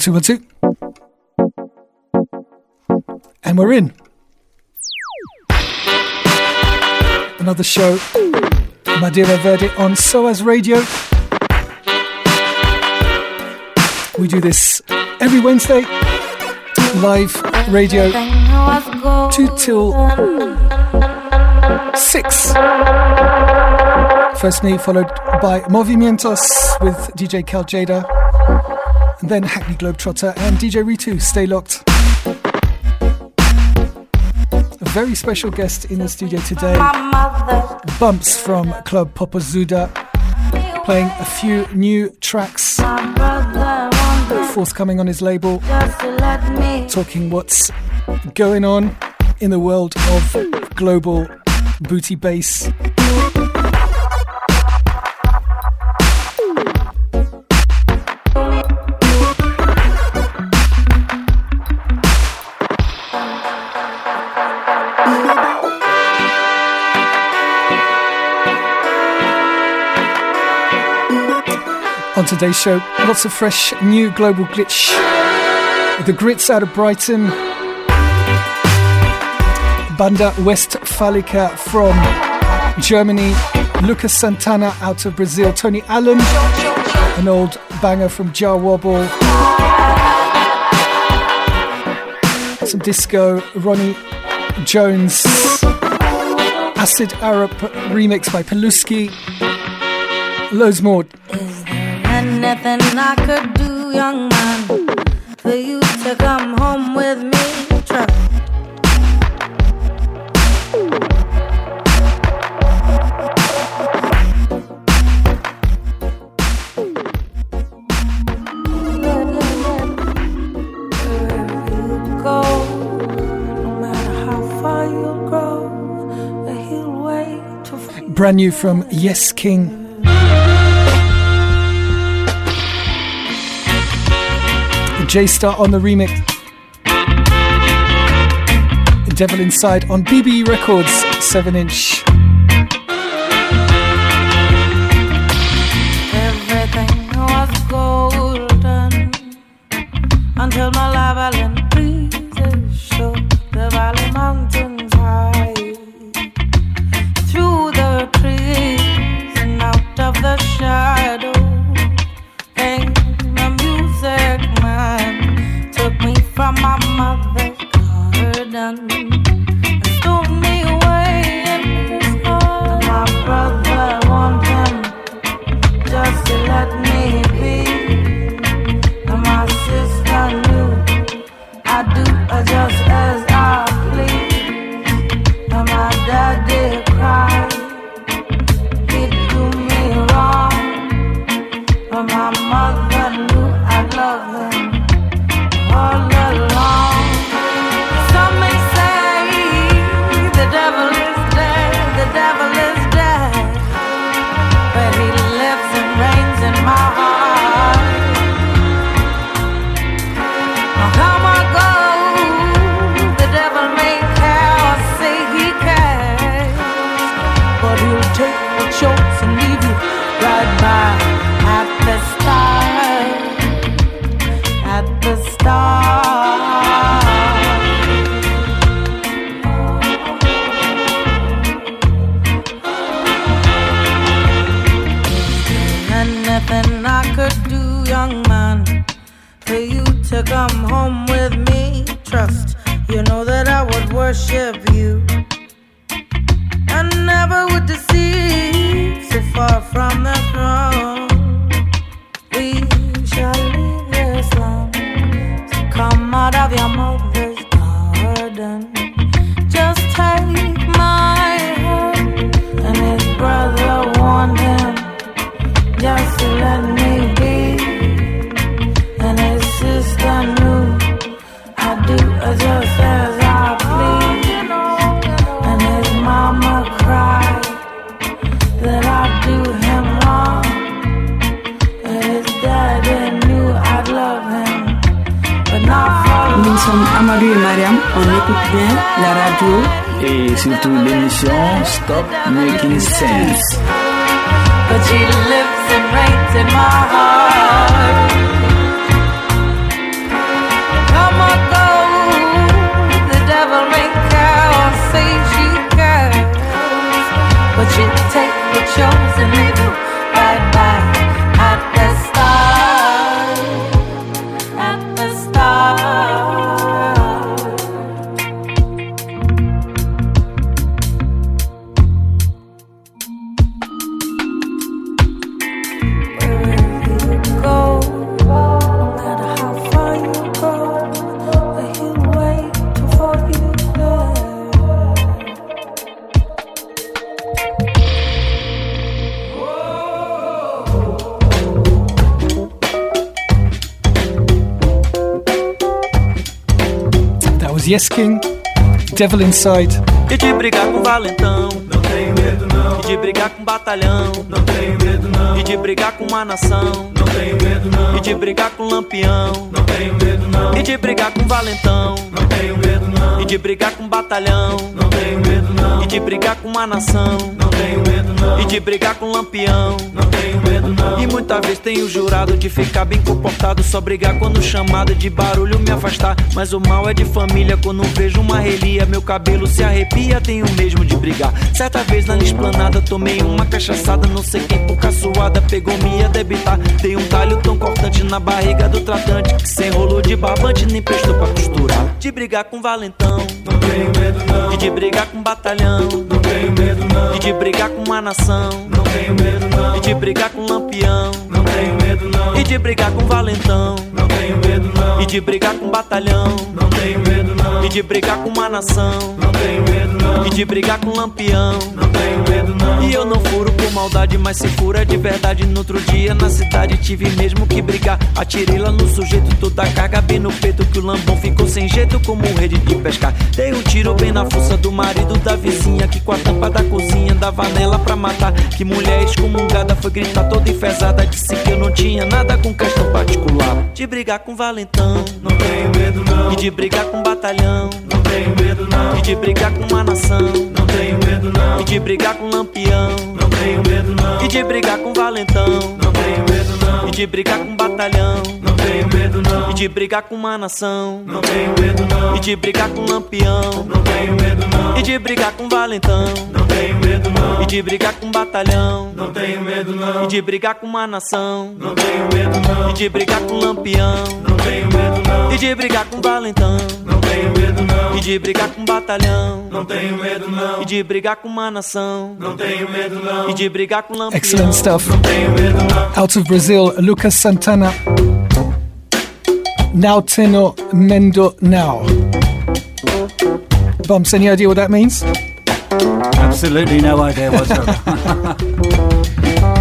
two, one, two. And we're in. Another show, Madeira Verde on SOAS Radio. We do this every Wednesday, live radio, 2 till 6. First me, followed by Movimientos with DJ Cal Jada and then Hackney Globetrotter and DJ Ritu. Stay locked. A very special guest in the studio today, Bumps from Club Popozuda, playing a few new tracks forthcoming on his label, talking what's going on in the world of global booty bass. Today's show, lots of fresh new global glitch. The Grits out of Brighton, Banda Westfalica from Germany, Lucas Santtana out of Brazil, Tony Allen, an old banger from Jah Wobble, some disco, Ronnie Jones, Acid Arab remix by Pilooski, loads more. Anything I could do, young man, for you to come home with me. Trust. Brand new from Yes King. J Star on the remix. Devil Inside on BBE Records, 7 inch. Yes King, Devil Inside. E de brigar com valentão, não tenho medo não. E de brigar com batalhão, não tenho medo não. E de brigar com uma nação, não tenho medo não. E de brigar com lampião, não tenho medo não. E de brigar com valentão, não tenho medo não. E de brigar com batalhão, não tenho medo não. E de brigar com uma nação, não. E de brigar com lampião, não tenho medo não. E muitas vezes tenho jurado de ficar bem comportado, só brigar quando chamada de barulho me afastar. Mas o mal é de família, quando vejo uma relia, meu cabelo se arrepia, tenho mesmo de brigar. Certa vez na esplanada tomei uma cachaçada, não sei quem por caçoada pegou me ia debitar. Dei um talho tão cortante na barriga do tratante que sem rolo de barbante nem prestou pra costurar. De brigar com valentão, tenho medo não. E de brigar com batalhão, não tenho medo não. E de brigar com uma nação, não tenho medo não. E de brigar com lampião, não tenho medo não. E de brigar com valentão, não tenho medo não. E de brigar com batalhão, não tenho medo não. E de brigar com uma nação, não tenho medo. E de brigar com lampião, não tenho medo não. E eu não furo por maldade, mas se fura de verdade. No outro dia na cidade tive mesmo que brigar. Atirei lá no sujeito, toda a carga bem no peito. Que o lambão ficou sem jeito, como rede de pescar. Dei um tiro bem na força do marido da vizinha. Que com a tampa da cozinha dava nela pra matar. Que mulher excomungada foi gritar toda enfesada. Disse que eu não tinha nada com questão particular. De brigar com valentão, não tenho medo não. E de brigar com batalhão, tenho medo não. E de brigar com uma nação, não tenho medo não. E de brigar com lampião, não tenho medo não. E de brigar com valentão, não tenho medo não. E de brigar com batalhão, tenho medo não. E de brigar com uma nação, não tenho medo não. E de brigar com lampião, não tenho medo não. E de brigar com valentão, não tenho medo não. E de brigar com batalhão, não tenho medo não. E de brigar com uma nação, não tenho medo não. E de brigar com lampião, não tenho medo não. E de brigar com valentão, não tenho medo não. E de brigar com batalhão, não tenho medo não. E de brigar com uma nação, não tenho medo não. E de brigar com lampião, Excellent stuff. não tenho medo não. Out of Brazil, Lucas Santana. Now Teno Mendo Now. Bumps, any idea what that means? Absolutely no idea whatsoever.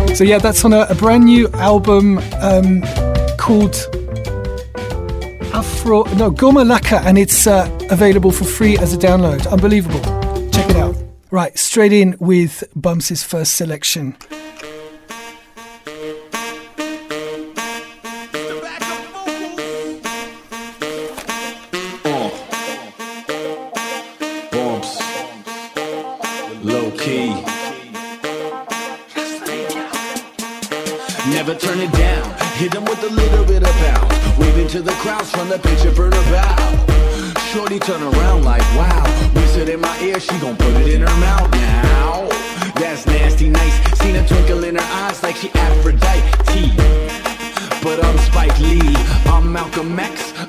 So yeah, that's on a, a brand new album um, called Afro no Goma Laka, and it's uh, available for free as a download. Unbelievable. Check it out. Right, straight in with Bumps' first selection.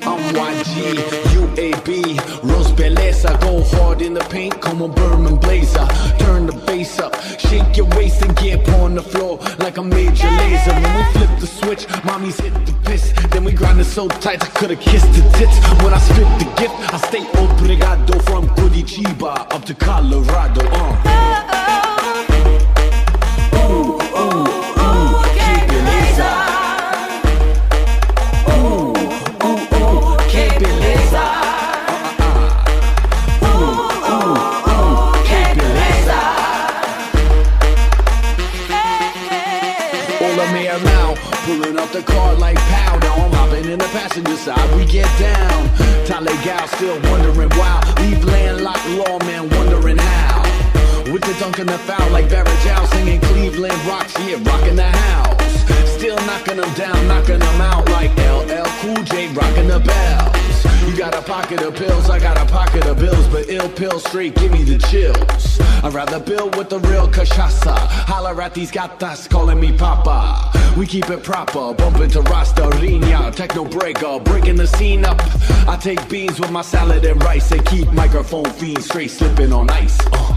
I'm YG, UAB, Rose Beleza. Go hard in the paint, come on, Berman Blazer. Turn the bass up, shake your waist and get on the floor like a Major Lazer. When we flip the switch, mommy's hit the piss. Then we grind it so tight I could've kissed the tits. When I spit the gift, I stay obrigado from Curitiba up to Colorado. Uh. Up the car like pow. Now I'm hopping in the passenger side. We get down. Tale gal still wondering why. Leave landlocked lawman wondering how. With the dunk and the foul like Barrett Jow singing Cleveland rocks, yeah, rocking the house. Still knocking them down, knocking them out like LL Cool J rocking the bells. You got a pocket of pills, I got a pocket of bills, but ill pills straight give me the chills. I'd rather build with the real cachaça. Holler at these gatas calling me papa. We keep it proper, bumping to Rasta Rina, techno breaker, breaking the scene up. I take beans with my salad and rice and keep microphone fiends straight slipping on ice. Uh.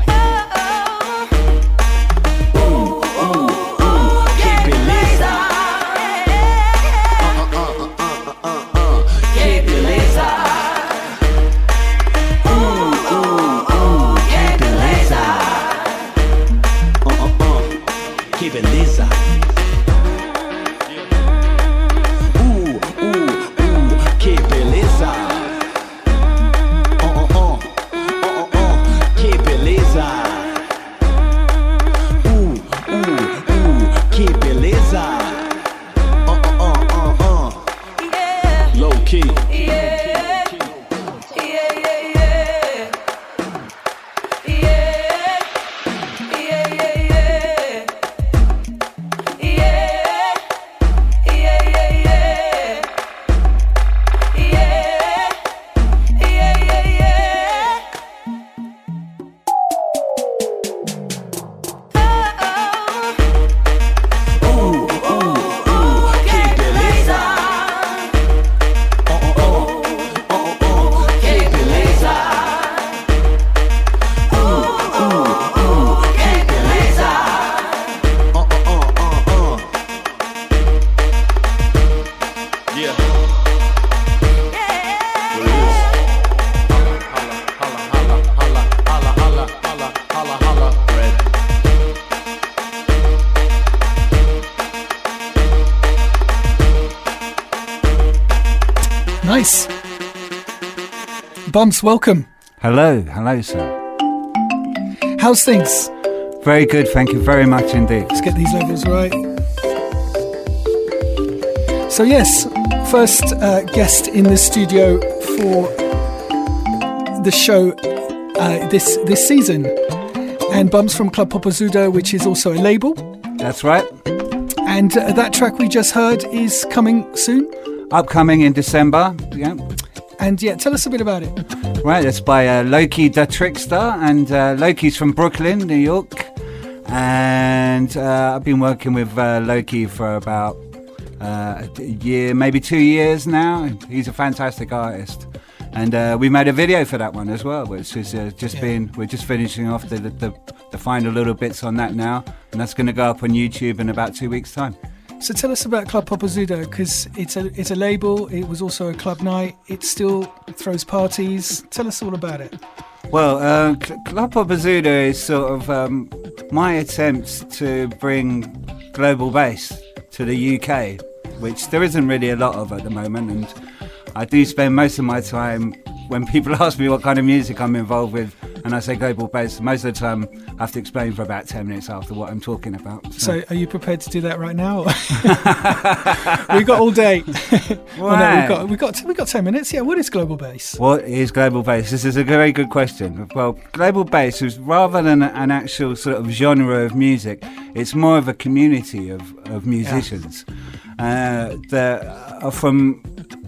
Bumps, welcome. Hello, hello, sir. How's things? Very good, thank you very much indeed. Let's get these levels right. So, yes, first uh, guest in the studio for the show uh, this this season, and Bumps from Club Popozuda, which is also a label. That's right. And uh, that track we just heard is coming soon. Upcoming in December. Yeah. And yeah, tell us a bit about it. Right, that's by uh, Loki the Trickster, and uh, Loki's from Brooklyn, New York. And uh, I've been working with uh, Loki for about uh, a year, maybe two years now. He's a fantastic artist. And uh, we made a video for that one as well, which is uh, just Yeah. been, we're just finishing off the, the, the final little bits on that now. And that's going to go up on YouTube in about two weeks' time. So tell us about Club Popozuda because it's a it's a label. It was also a club night. It still throws parties. Tell us all about it. Well, uh, Cl- Club Popozuda is sort of um, my attempt to bring global bass to the UK, which there isn't really a lot of at the moment. And I do spend most of my time when people ask me what kind of music I'm involved with, and I say global bass. Most of the time, I have to explain for about ten minutes after what I'm talking about. So are you prepared to do that right now? we've got all day. well, no, we've got we've got we've got ten minutes. Yeah. What is global bass? What is global bass? This is a very good question. Well, global bass is rather than an actual sort of genre of music, it's more of a community of, of musicians uh, that are from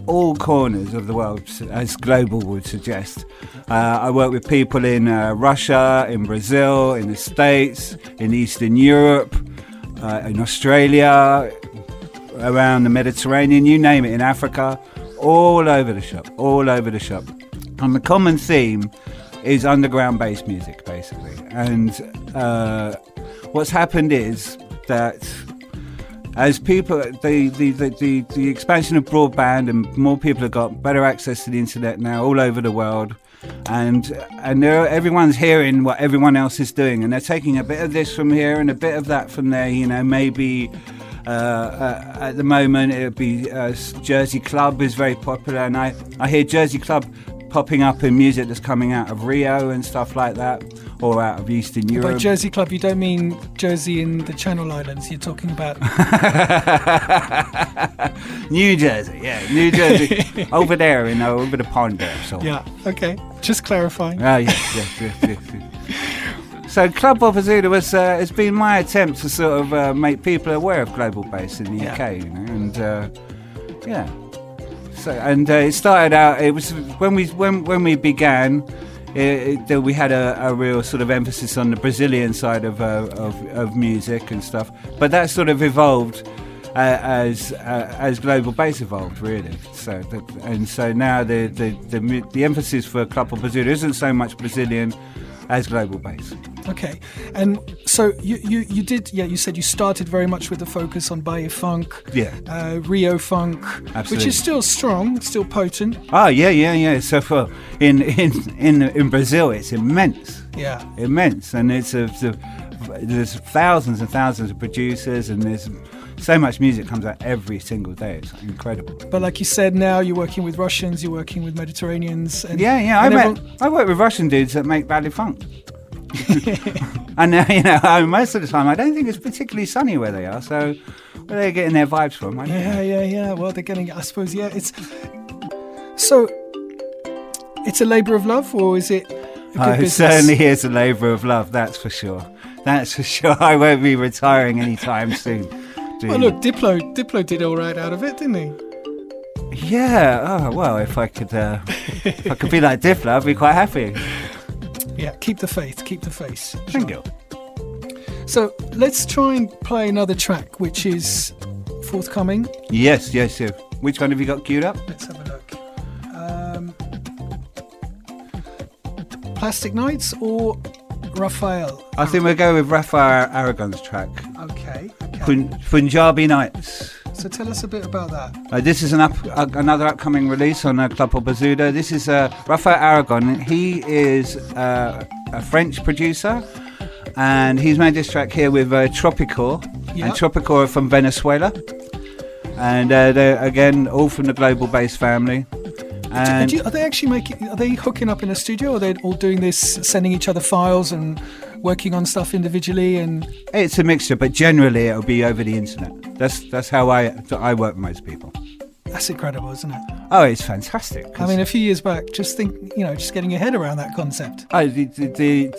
all corners of the world, as global would suggest. Uh, I work with people in uh, Russia, in Brazil, in the States, in Eastern Europe, uh, in Australia, around the Mediterranean, you name it, in Africa, all over the shop, all over the shop. And the common theme is underground bass music, basically. And uh, what's happened is that as people, the, the, the, the, expansion of broadband and more people have got better access to the internet now all over the world. And and everyone's hearing what everyone else is doing, and they're taking a bit of this from here and a bit of that from there. You know, maybe uh, uh, at the moment it would be uh, Jersey Club is very popular, and I, I hear Jersey Club popping up in music that's coming out of Rio and stuff like that, or out of Eastern Europe. By Jersey Club, you don't mean Jersey in the Channel Islands. You're talking about New Jersey, yeah, New Jersey, over there, you know, over the pond there. So yeah. Okay, just clarifying. Oh yes, yes, yes, yes. yes. So Club Popozuda was uh, has been my attempt to sort of uh, make people aware of global bass in the Yeah. UK, you know, and uh, yeah. So and uh, it started out. It was when we when when we began. It, it, we had a, a real sort of emphasis on the Brazilian side of, uh, of of music and stuff, but that sort of evolved uh, as uh, as global bass evolved, really. So that, and so now the the, the the emphasis for Club Brazil isn't so much Brazilian as global bass. Okay, and so you, you you did yeah. You said you started very much with the focus on baile funk, Yeah. uh, Rio funk, Absolutely. which is still strong, still potent. Oh yeah, yeah, yeah. So for in in in in Brazil, it's immense, Yeah, immense, and it's a, it's a- there's thousands and thousands of producers, and there's so much music comes out every single day. It's incredible. but like you said, now you're working with Russians, you're working with Mediterraneans. And, Yeah, yeah. I met, everyone- I work with Russian dudes that make baile funk. and uh, you know, I- most of the time, I don't think it's particularly sunny where they are. So, where they're getting their vibes from? Yeah, know. yeah, yeah. Well, they're getting. I suppose. Yeah, it's so. It's a labour of love, or is it? Oh, it certainly is a labour of love. That's for sure. That's for sure. I won't be retiring anytime soon. Do Well, look, Diplo, Diplo did all right out of it, didn't he? Yeah. Oh well, if I could, uh, if I could be like Diplo, I'd be quite happy. Yeah. Keep the faith. Keep the faith. Thank you. So let's try and play another track, which is forthcoming. Yes, yes, yes. Which one have you got queued up? Let's have a look. Um, Plastic Nights or Raphael? I think we'll go with Rafael Aragon's track, Okay. okay. Pun- Punjabi Nights. So tell us a bit about that. Uh, this is an up, uh, another upcoming release on uh, Club Popozuda. This is uh, Rafael Aragon. He is uh, a French producer, and he's made this track here with uh, Tropicore. Yeah. And Tropicore are from Venezuela, and uh, they're again all from the Global Bass family. Do- And do you- are they actually making? Are they hooking up in a studio? Or are they all doing this, sending each other files and working on stuff individually? And it's a mixture, but generally it'll be over the internet. That's that's how I I work with most people. that's incredible, isn't it? Oh, it's fantastic. I mean, a few years back, just think, you know, just getting your head around that concept. Oh, the, the,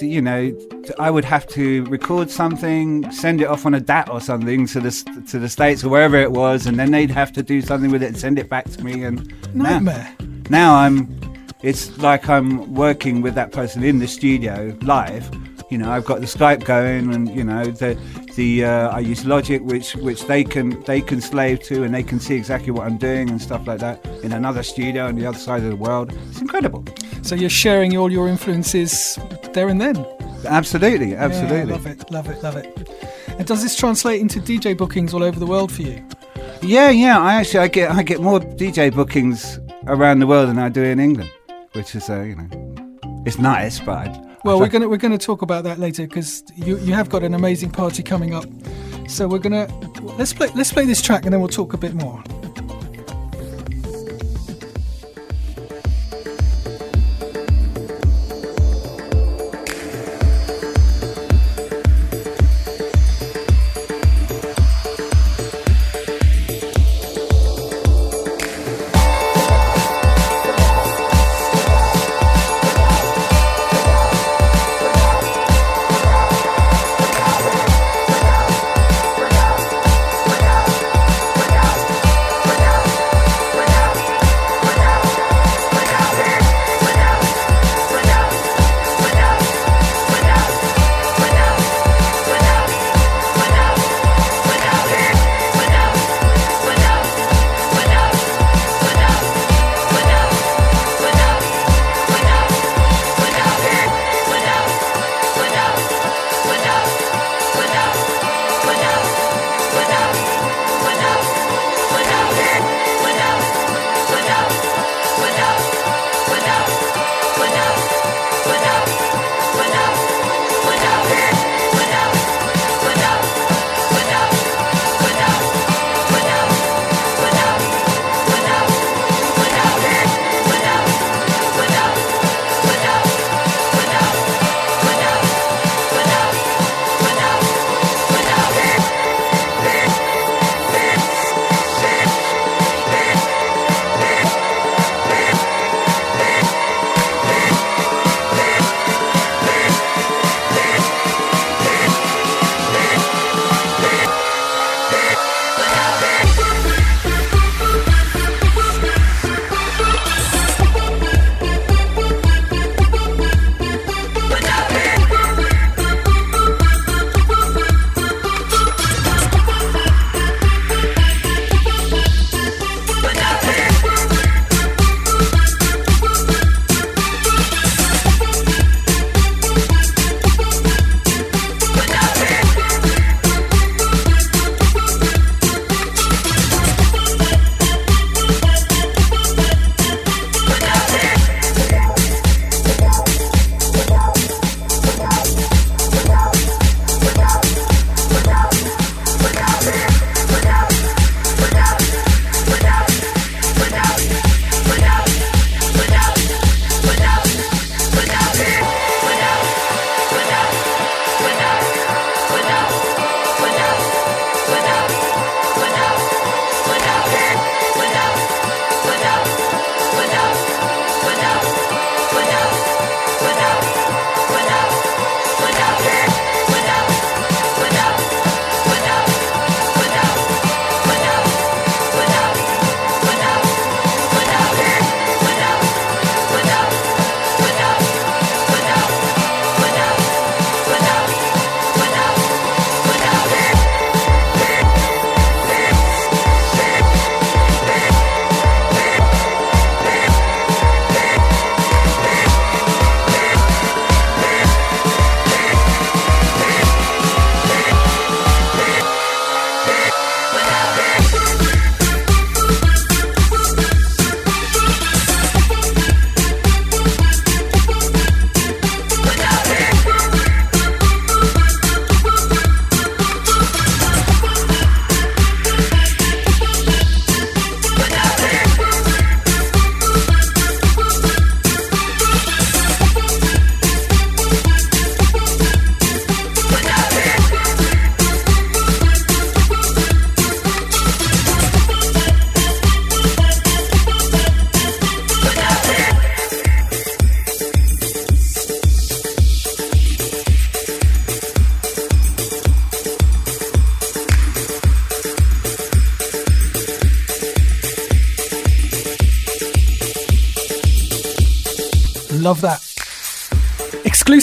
the, you know, I would have to record something, send it off on a DAT or something to the to the states or wherever it was, and then they'd have to do something with it and send it back to me. And Nightmare. Now I'm, it's like I'm working with that person in the studio live. You know, I've got the Skype going, and you know, the the uh, I use Logic, which which they can they can slave to, and they can see exactly what I'm doing and stuff like that in another studio on the other side of the world. It's incredible. So you're sharing all your influences there and then. Absolutely, Yeah, absolutely. love it, love it, love it. And does this translate into DJ bookings all over the world for you? Yeah, yeah. I actually I get I get more DJ bookings around the world than I do in England, which is uh, you know, it's nice, but I, Well, I we're gonna we're gonna talk about that later because you you have got an amazing party coming up. So we're gonna let's play let's play this track and then we'll talk a bit more.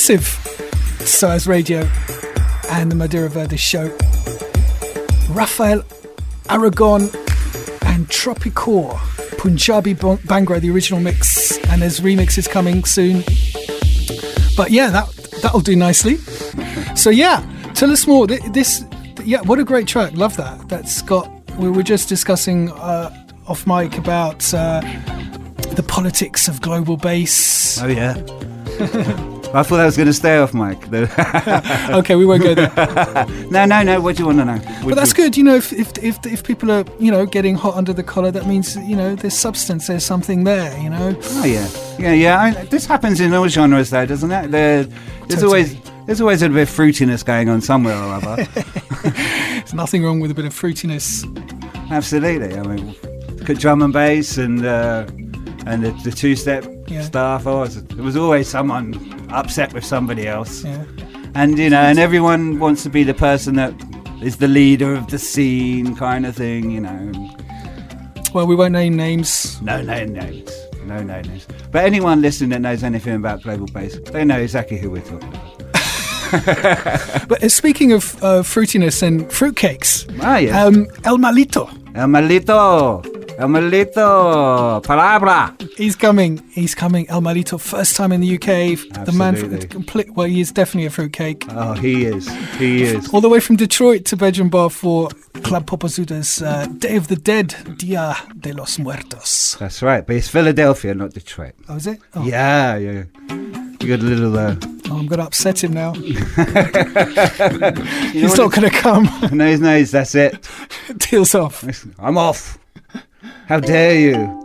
Exclusive. SOAS Radio and the Madeira Verde show. Rafael Aragon and Tropicor. Punjabi Bhangra, the original mix, and there's remixes coming soon. But yeah, that that'll do nicely. So yeah, tell us more. This, yeah, what a great track. Love that. That's got. We were just discussing uh, off mic about uh, the politics of global bass. Oh yeah. I thought I was going to stay off mic. Okay, we won't go there. no, no, no. What do you want to know? But that's good, you know. If, if if if people are you know getting hot under the collar, that means you know there's substance, there's something there, you know. Oh yeah, yeah, yeah. I, this happens in all genres, though, doesn't it? There, there's Totally. always there's always a bit of fruitiness going on somewhere or other. There's nothing wrong with a bit of fruitiness. Absolutely. I mean, drum and bass and uh, and the, the two step Yeah. stuff. Oh, there was always someone upset with somebody else, Yeah. and you know, and everyone wants to be the person that is the leader of the scene, kind of thing. You know. Well, we won't name names. No, no names. No, no names. But anyone listening that knows anything about global bass, they know exactly who we're talking about. But uh, speaking of uh, fruitiness and fruitcakes, Ah, yeah. um, El Malito, El Malito. El Malito. Palabra. he's coming. He's coming. El Malito, first time in the UK. Absolutely. The man, for, Absolutely. complete. Well, he is definitely a fruitcake. Oh, he is. He is. All the way from Detroit to Bedroom Bar for Club Popozuda's uh, Day of the Dead, Dia de los Muertos. That's right. But it's Philadelphia, not Detroit. Oh, is it? Oh, Yeah, yeah. You got a little. Uh, oh, I'm going to upset him now. He's not going to come. it- Nose, nose. That's it. Deals off. I'm off. How dare you?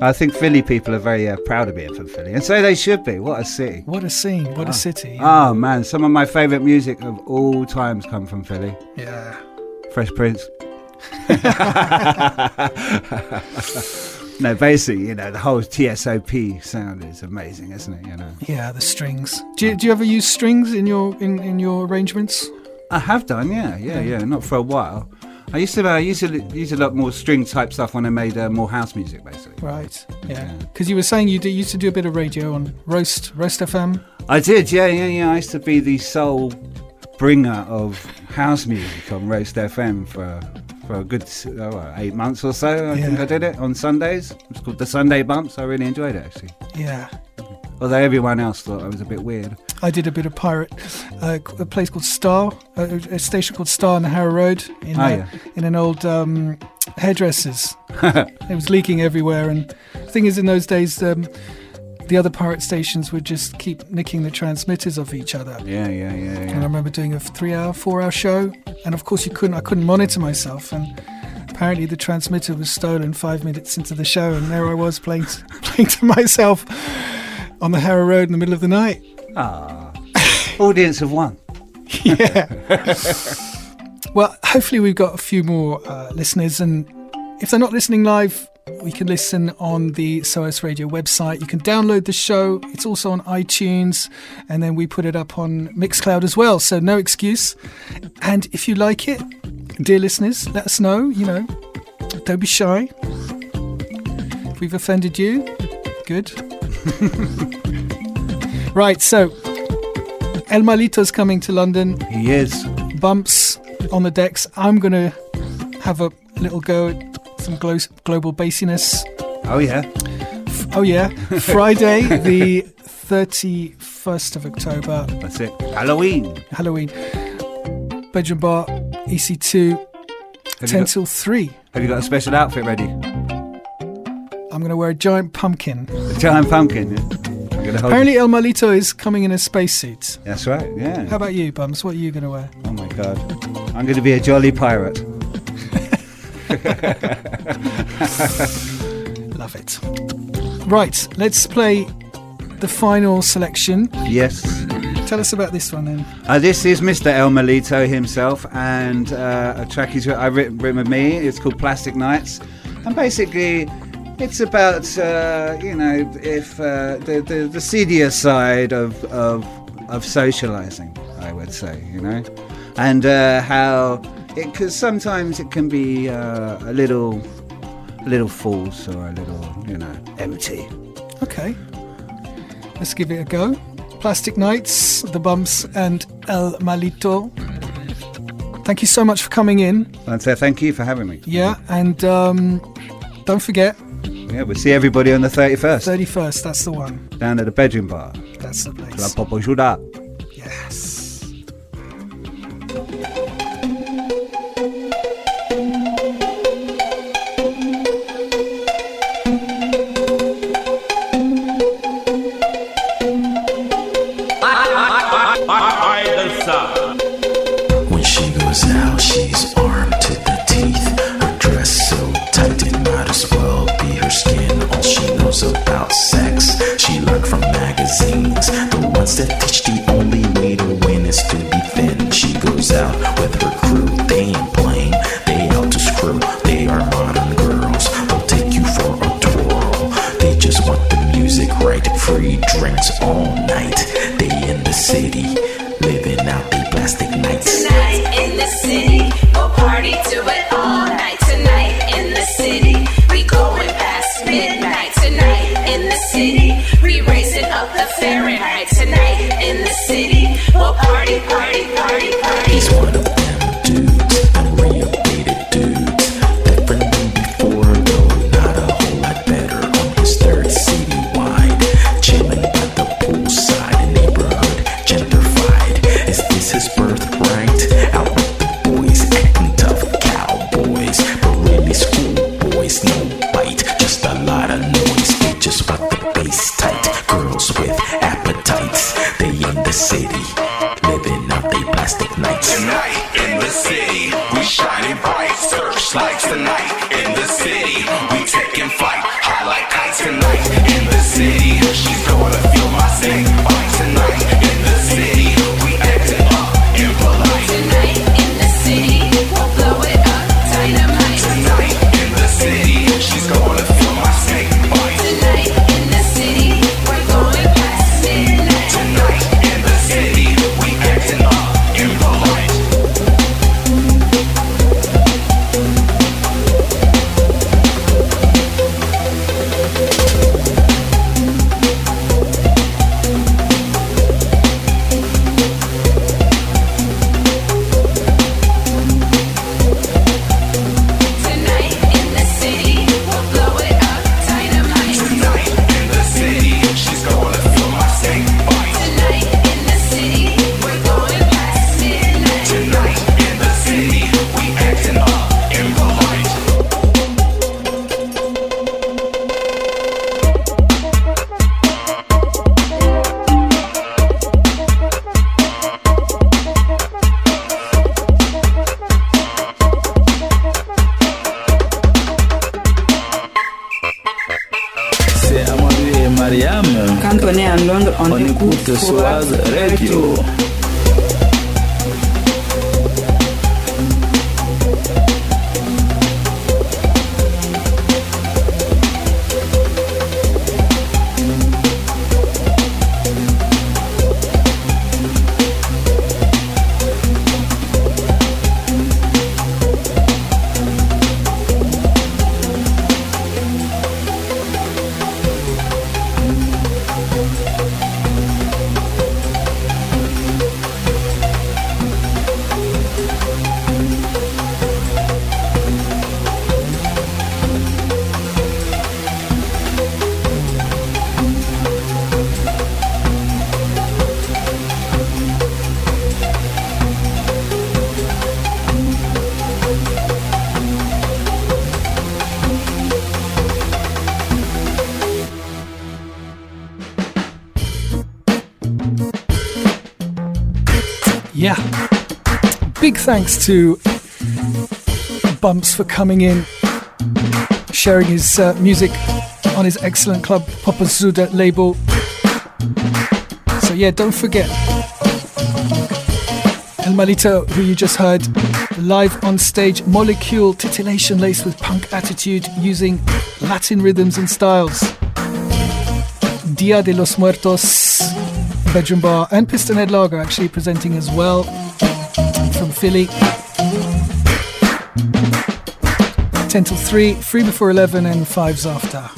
I think Philly people are very uh, proud of being from Philly, and so they should be. What a city! What a scene. What a city. Oh man, some of my favourite music of all times come from Philly. Yeah. Fresh Prince. no, basically, you know, the whole TSOP sound is amazing, isn't it? You know, Yeah, the strings. Do you, do you ever use strings in your in, in your arrangements? I have done, yeah, yeah, yeah. Not for a while. I used to, uh, I used to l- use a lot more string type stuff when I made uh, more house music, basically. Right. Yeah. Yeah. Because you were saying you do, used to do a bit of radio on Roast Roast FM. I did, yeah, yeah, yeah. I used to be the sole bringer of house music on Roast FM for for a good oh, eight months or so. I think I did it on Sundays. It's called the Sunday Bumps. I really enjoyed it actually. Yeah. Although everyone else thought I was a bit weird. I did a bit of pirate, uh, a place called Star, a, a station called Star on the Harrow Road in, Oh, uh, yeah. in an old um, hairdressers. it was leaking everywhere, and the thing is, in those days, um, the other pirate stations would just keep nicking the transmitters of each other. Yeah, yeah, yeah, And I remember doing a three-hour, four-hour show, and of course, you couldn't. I couldn't monitor myself, and apparently, the transmitter was stolen five minutes into the show, and there I was playing, playing to myself on the Harrow Road in the middle of the night. Ah, audience of one. yeah. well, hopefully we've got a few more uh, listeners, and if they're not listening live, we can listen on the SOAS Radio website. You can download the show. It's also on iTunes, and then we put it up on Mixcloud as well. So no excuse. And if you like it, dear listeners, let us know. You know, don't be shy. If we've offended you, good. right. So El Malito's coming to London He is. bumps on the decks. I'm going to have a little go at some glo- global bassiness. Oh yeah. Oh, yeah. Friday, the 31st of October, That's it. Halloween. Halloween. Bedroom Bar, EC2, Have 10 got, till 3. have you got a special outfit ready? I'm going to wear a giant pumpkin. A giant pumpkin. Yeah? I'm gonna hold Apparently, El Malito is coming in a spacesuit. That's right. Yeah. How about you, Bumps? What are you going to wear? Oh my god. I'm going to be a jolly pirate. Love it. Right, let's play the final selection. Yes. Tell us about this one then. Uh, this is Mr. El Malito himself, and uh, a track he's I've written, written with me. It's called Plastic Nights, and basically, it's about uh, you know if uh, the, the the seedier side of of of socializing, I would say, you know, and uh, how it because sometimes it can be uh, a little a little false or a little you know empty. Okay, let's give it a go. Plastic Nights, The Bumps, and El Malito. Thank you so much for coming in. And thank you for having me. Yeah, and um, don't forget yeah, we'll see everybody on the 31st. 31st, that's the one. Down at the bedroom bar. That's the place. La Popo Juda. Yes. Once that touch the only way to win is to defend. She goes out thanks to Bumps for coming in, sharing his uh, music on his excellent club Popozuda label. So yeah, don't forget El Malito, who you just heard, live on stage, molecule titillation laced with punk attitude, using Latin rhythms and styles. Dia de los Muertos, Bedroom Bar, and Piston Head Lager actually presenting as well. Philly. 10 till 3, 3 before 11, and 5's after.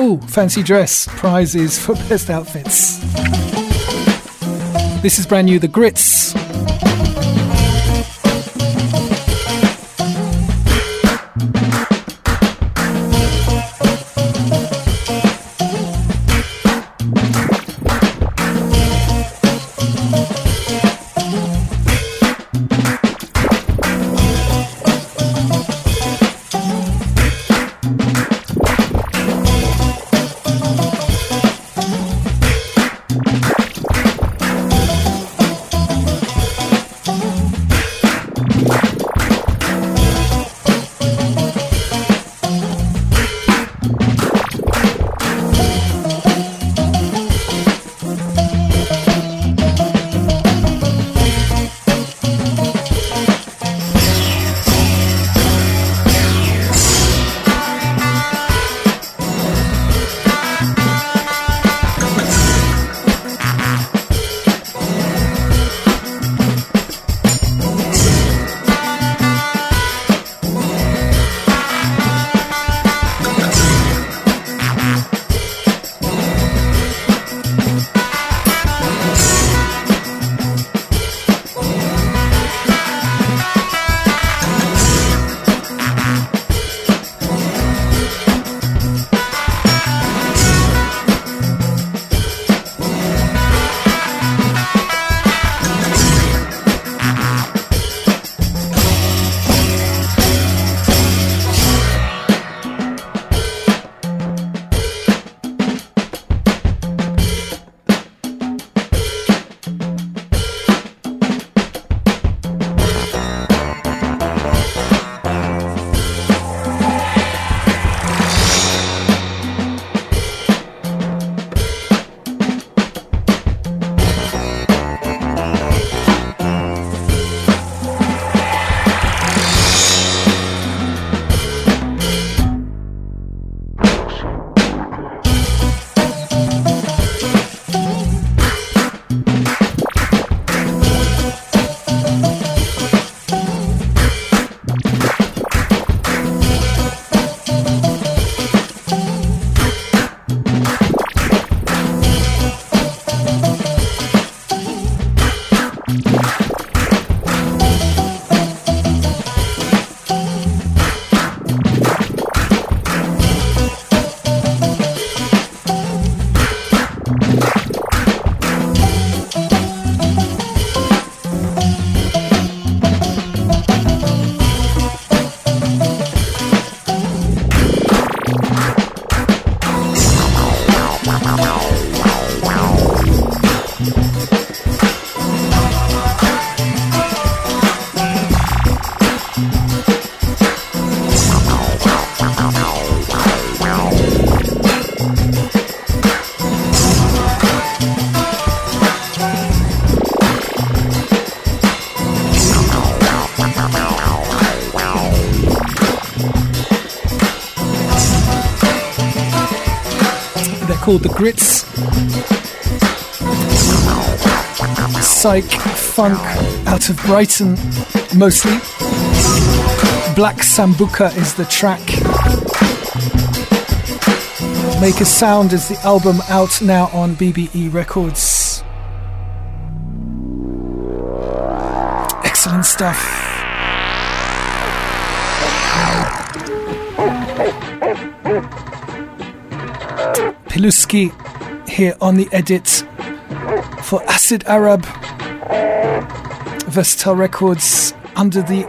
Oh, fancy dress prizes for best outfits. This is brand new The Grits. Called The Grits. Psych funk out of Brighton, mostly. Black Sambuca is the track. Make a Sound is the album out now on BBE Records. Excellent stuff. Pilooski here on the edit for Acid Arab Versatile Records under the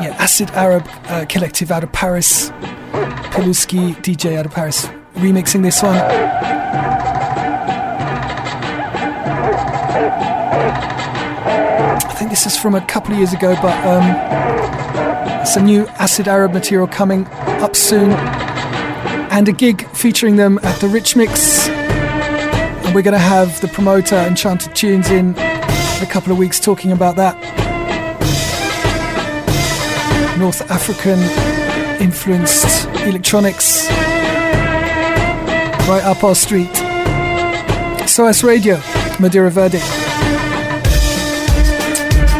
yeah Acid Arab uh, collective out of Paris. Pilooski DJ out of Paris remixing this one. I think this is from a couple of years ago, but um, some new Acid Arab material coming up soon, and a gig featuring them at the Rich Mix. And we're going to have the promoter Enchanted Tunes in, a couple of weeks talking about that. North African influenced electronics right up our street. SOAS Radio, Madeira Verde.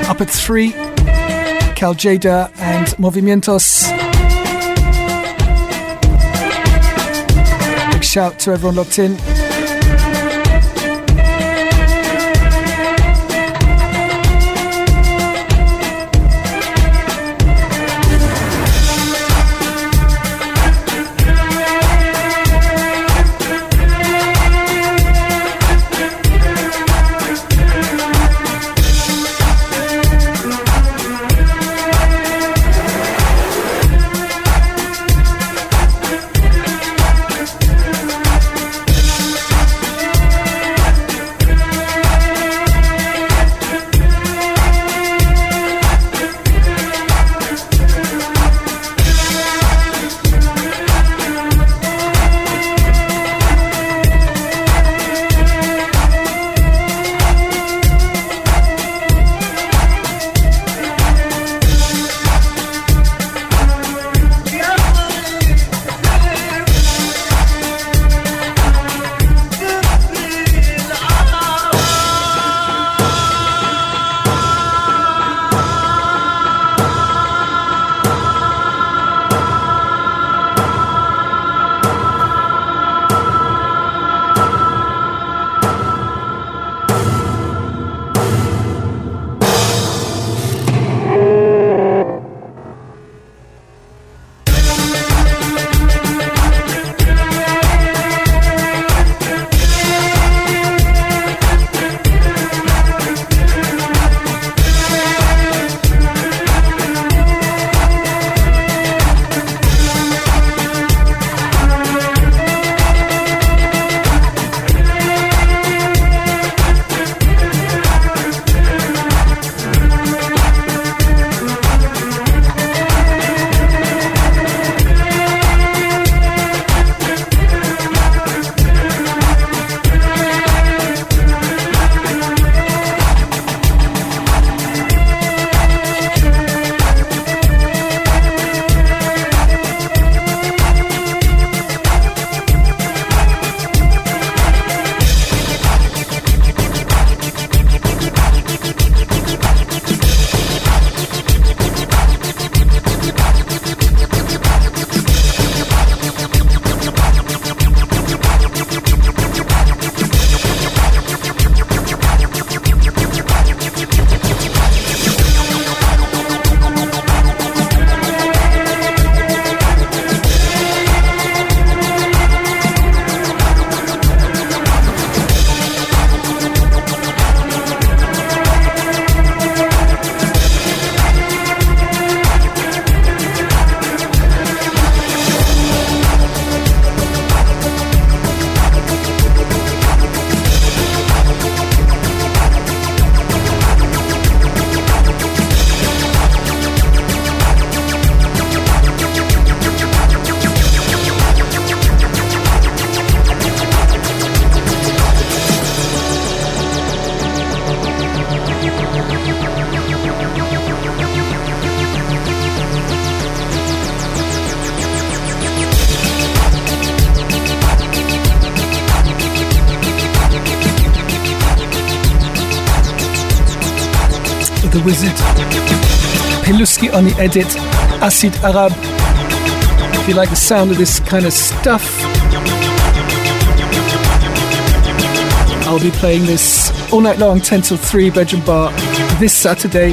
Up at 3 Cal Jader and Movimientos. Big shout to everyone locked in. The Wizard. Pilooski on the edit, Acid Arab. If you like the sound of this kind of stuff, I'll be playing this all night long, 10 till 3, Bedroom Bar, this Saturday.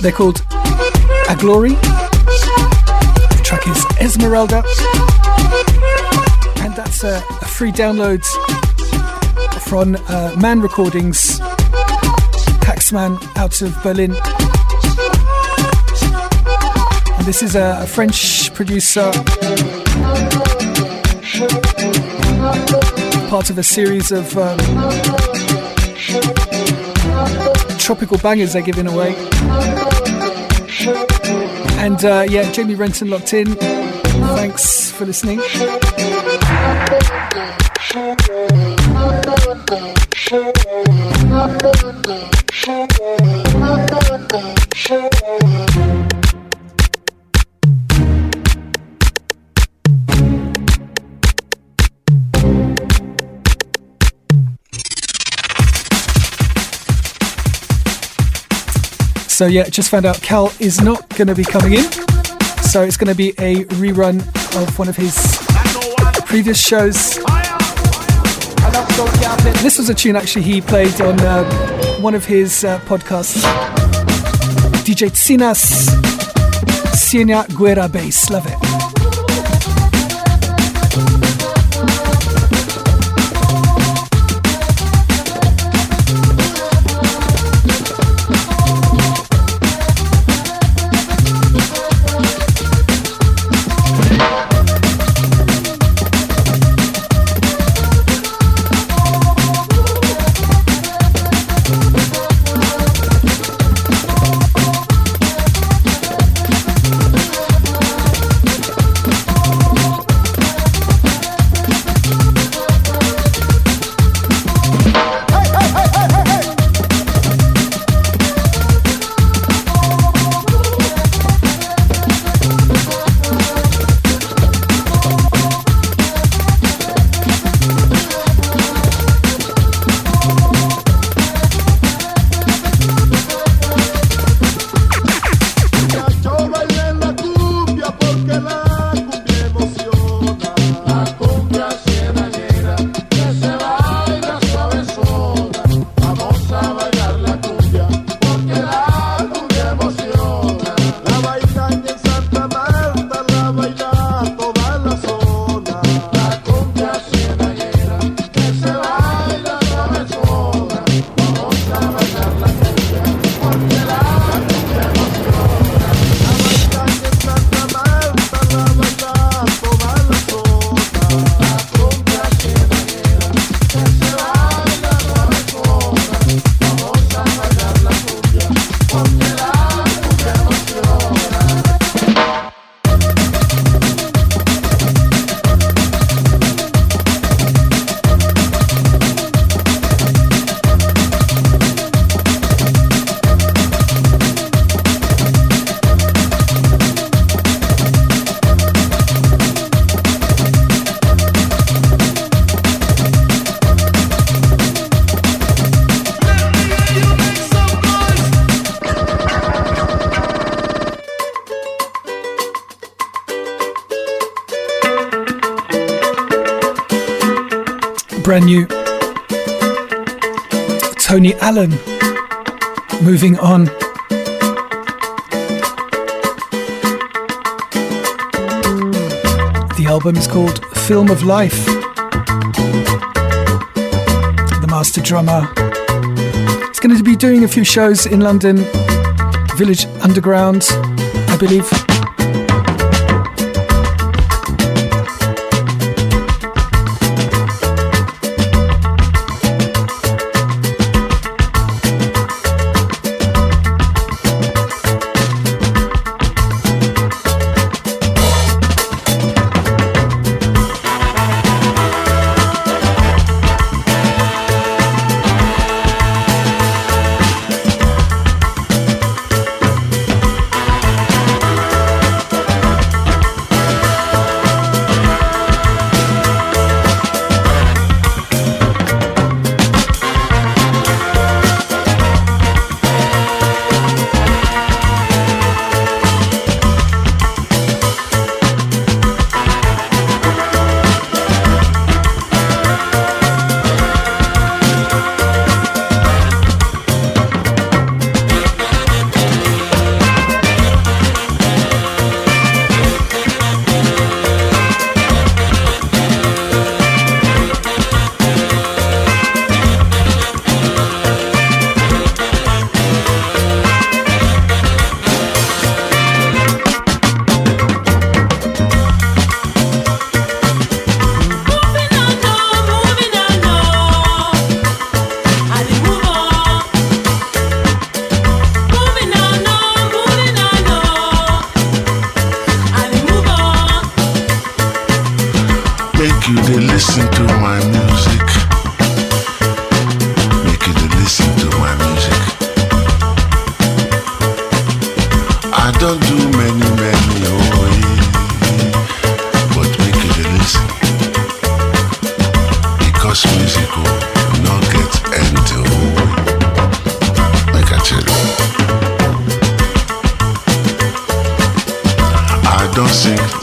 They're called A Glory. The track is Esmeralda. And that's a, a free download from uh, Man Recordings, Haaksman out of Berlin. And this is a, a French producer, part of a series of um, tropical bangers they're giving away. And uh, yeah, Jamie Renton locked in. Thanks for listening. So yeah, just found out Cal is not going to be coming in. So it's going to be a rerun of one of his previous shows. This was a tune actually he played on uh, one of his uh, podcasts. DJ Tsinas Siena Guerra Bass. Love it. Allen, moving on. The album is called Film of Life. The master drummer is going to be doing a few shows in London, Village Underground, I believe. music.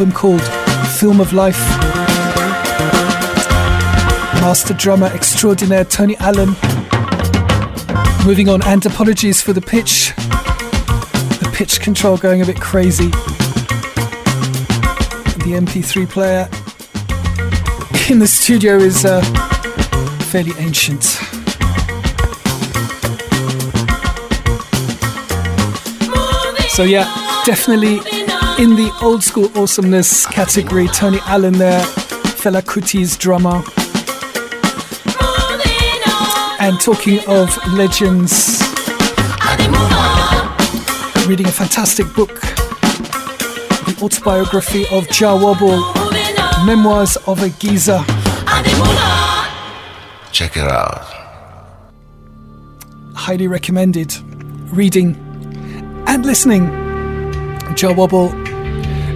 Album called Film of Life. Master drummer extraordinaire Tony Allen. Moving on, and apologies for the pitch. The pitch control going a bit crazy. The MP3 player in the studio is uh, fairly ancient. So, yeah, definitely in the old school awesomeness category. Tony Allen there, Fela Kuti's drummer. And talking of legends, reading a fantastic book, the autobiography of Jah Wobble, Memoirs of a Geezer. Check it out. Highly recommended reading and listening. Jah Wobble,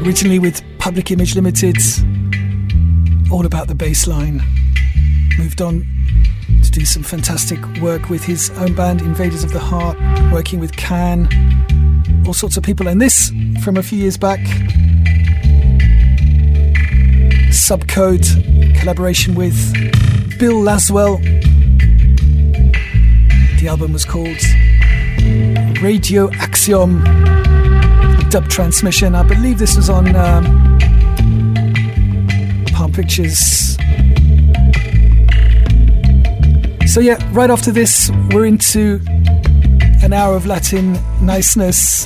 originally with Public Image Limited, all about the bass line. Moved on to do some fantastic work with his own band, Invaders of the Heart, working with Can, all sorts of people. And this from a few years back, Subcode, collaboration with Bill Laswell. The album was called Radio Axiom Dub Transmission. I believe this was on um, Palm Pictures. So, yeah, right after this, we're into an hour of Latin niceness,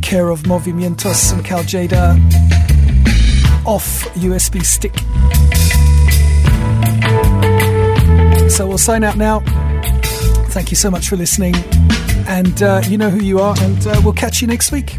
care of Movimientos and Cal Jader off USB stick. So we'll sign out now. Thank you so much for listening. And uh, you know who you are, and uh, we'll catch you next week.